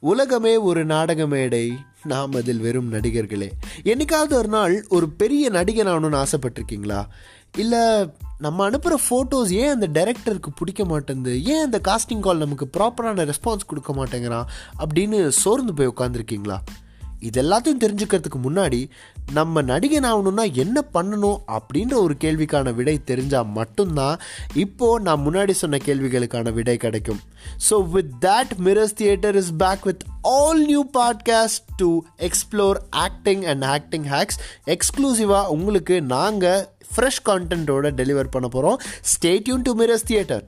உலகமே ஒரு நாடக மேடை நாம் அதில் வெறும் நடிகர்களே. என்னைக்காவது ஒரு நாள் ஒரு பெரிய நடிகன் ஆகணும்னு ஆசைப்பட்டிருக்கீங்களா? இல்லை நம்ம அனுப்புகிற ஃபோட்டோஸ் ஏன் அந்த டைரக்டருக்கு பிடிக்க மாட்டேங்குது? ஏன் அந்த காஸ்டிங் கால் நமக்கு ப்ராப்பரான ரெஸ்பான்ஸ் கொடுக்க மாட்டேங்கிறான்? அப்படின்னு சோர்ந்து போய் உட்காந்துருக்கீங்களா இது எல்லாத்தையும் தெரிஞ்சுக்கிறதுக்கு முன்னாடி நம்ம நடிகன் ஆகணும்னா என்ன பண்ணணும் அப்படின்ற ஒரு கேள்விக்கான விடை தெரிஞ்சால் மட்டும்தான் இப்போது நான் முன்னாடி சொன்ன கேள்விகளுக்கான விடை கிடைக்கும். So with that mirrors theatre is back with all new podcast to explore acting and acting hacks எக்ஸ்க்ளூசிவாக உங்களுக்கு நாங்கள் ஃப்ரெஷ் கான்டென்ட்டோட டெலிவர் பண்ண போகிறோம் ஸ்டேட்யூன் டு மிரர்ஸ் தியேட்டர்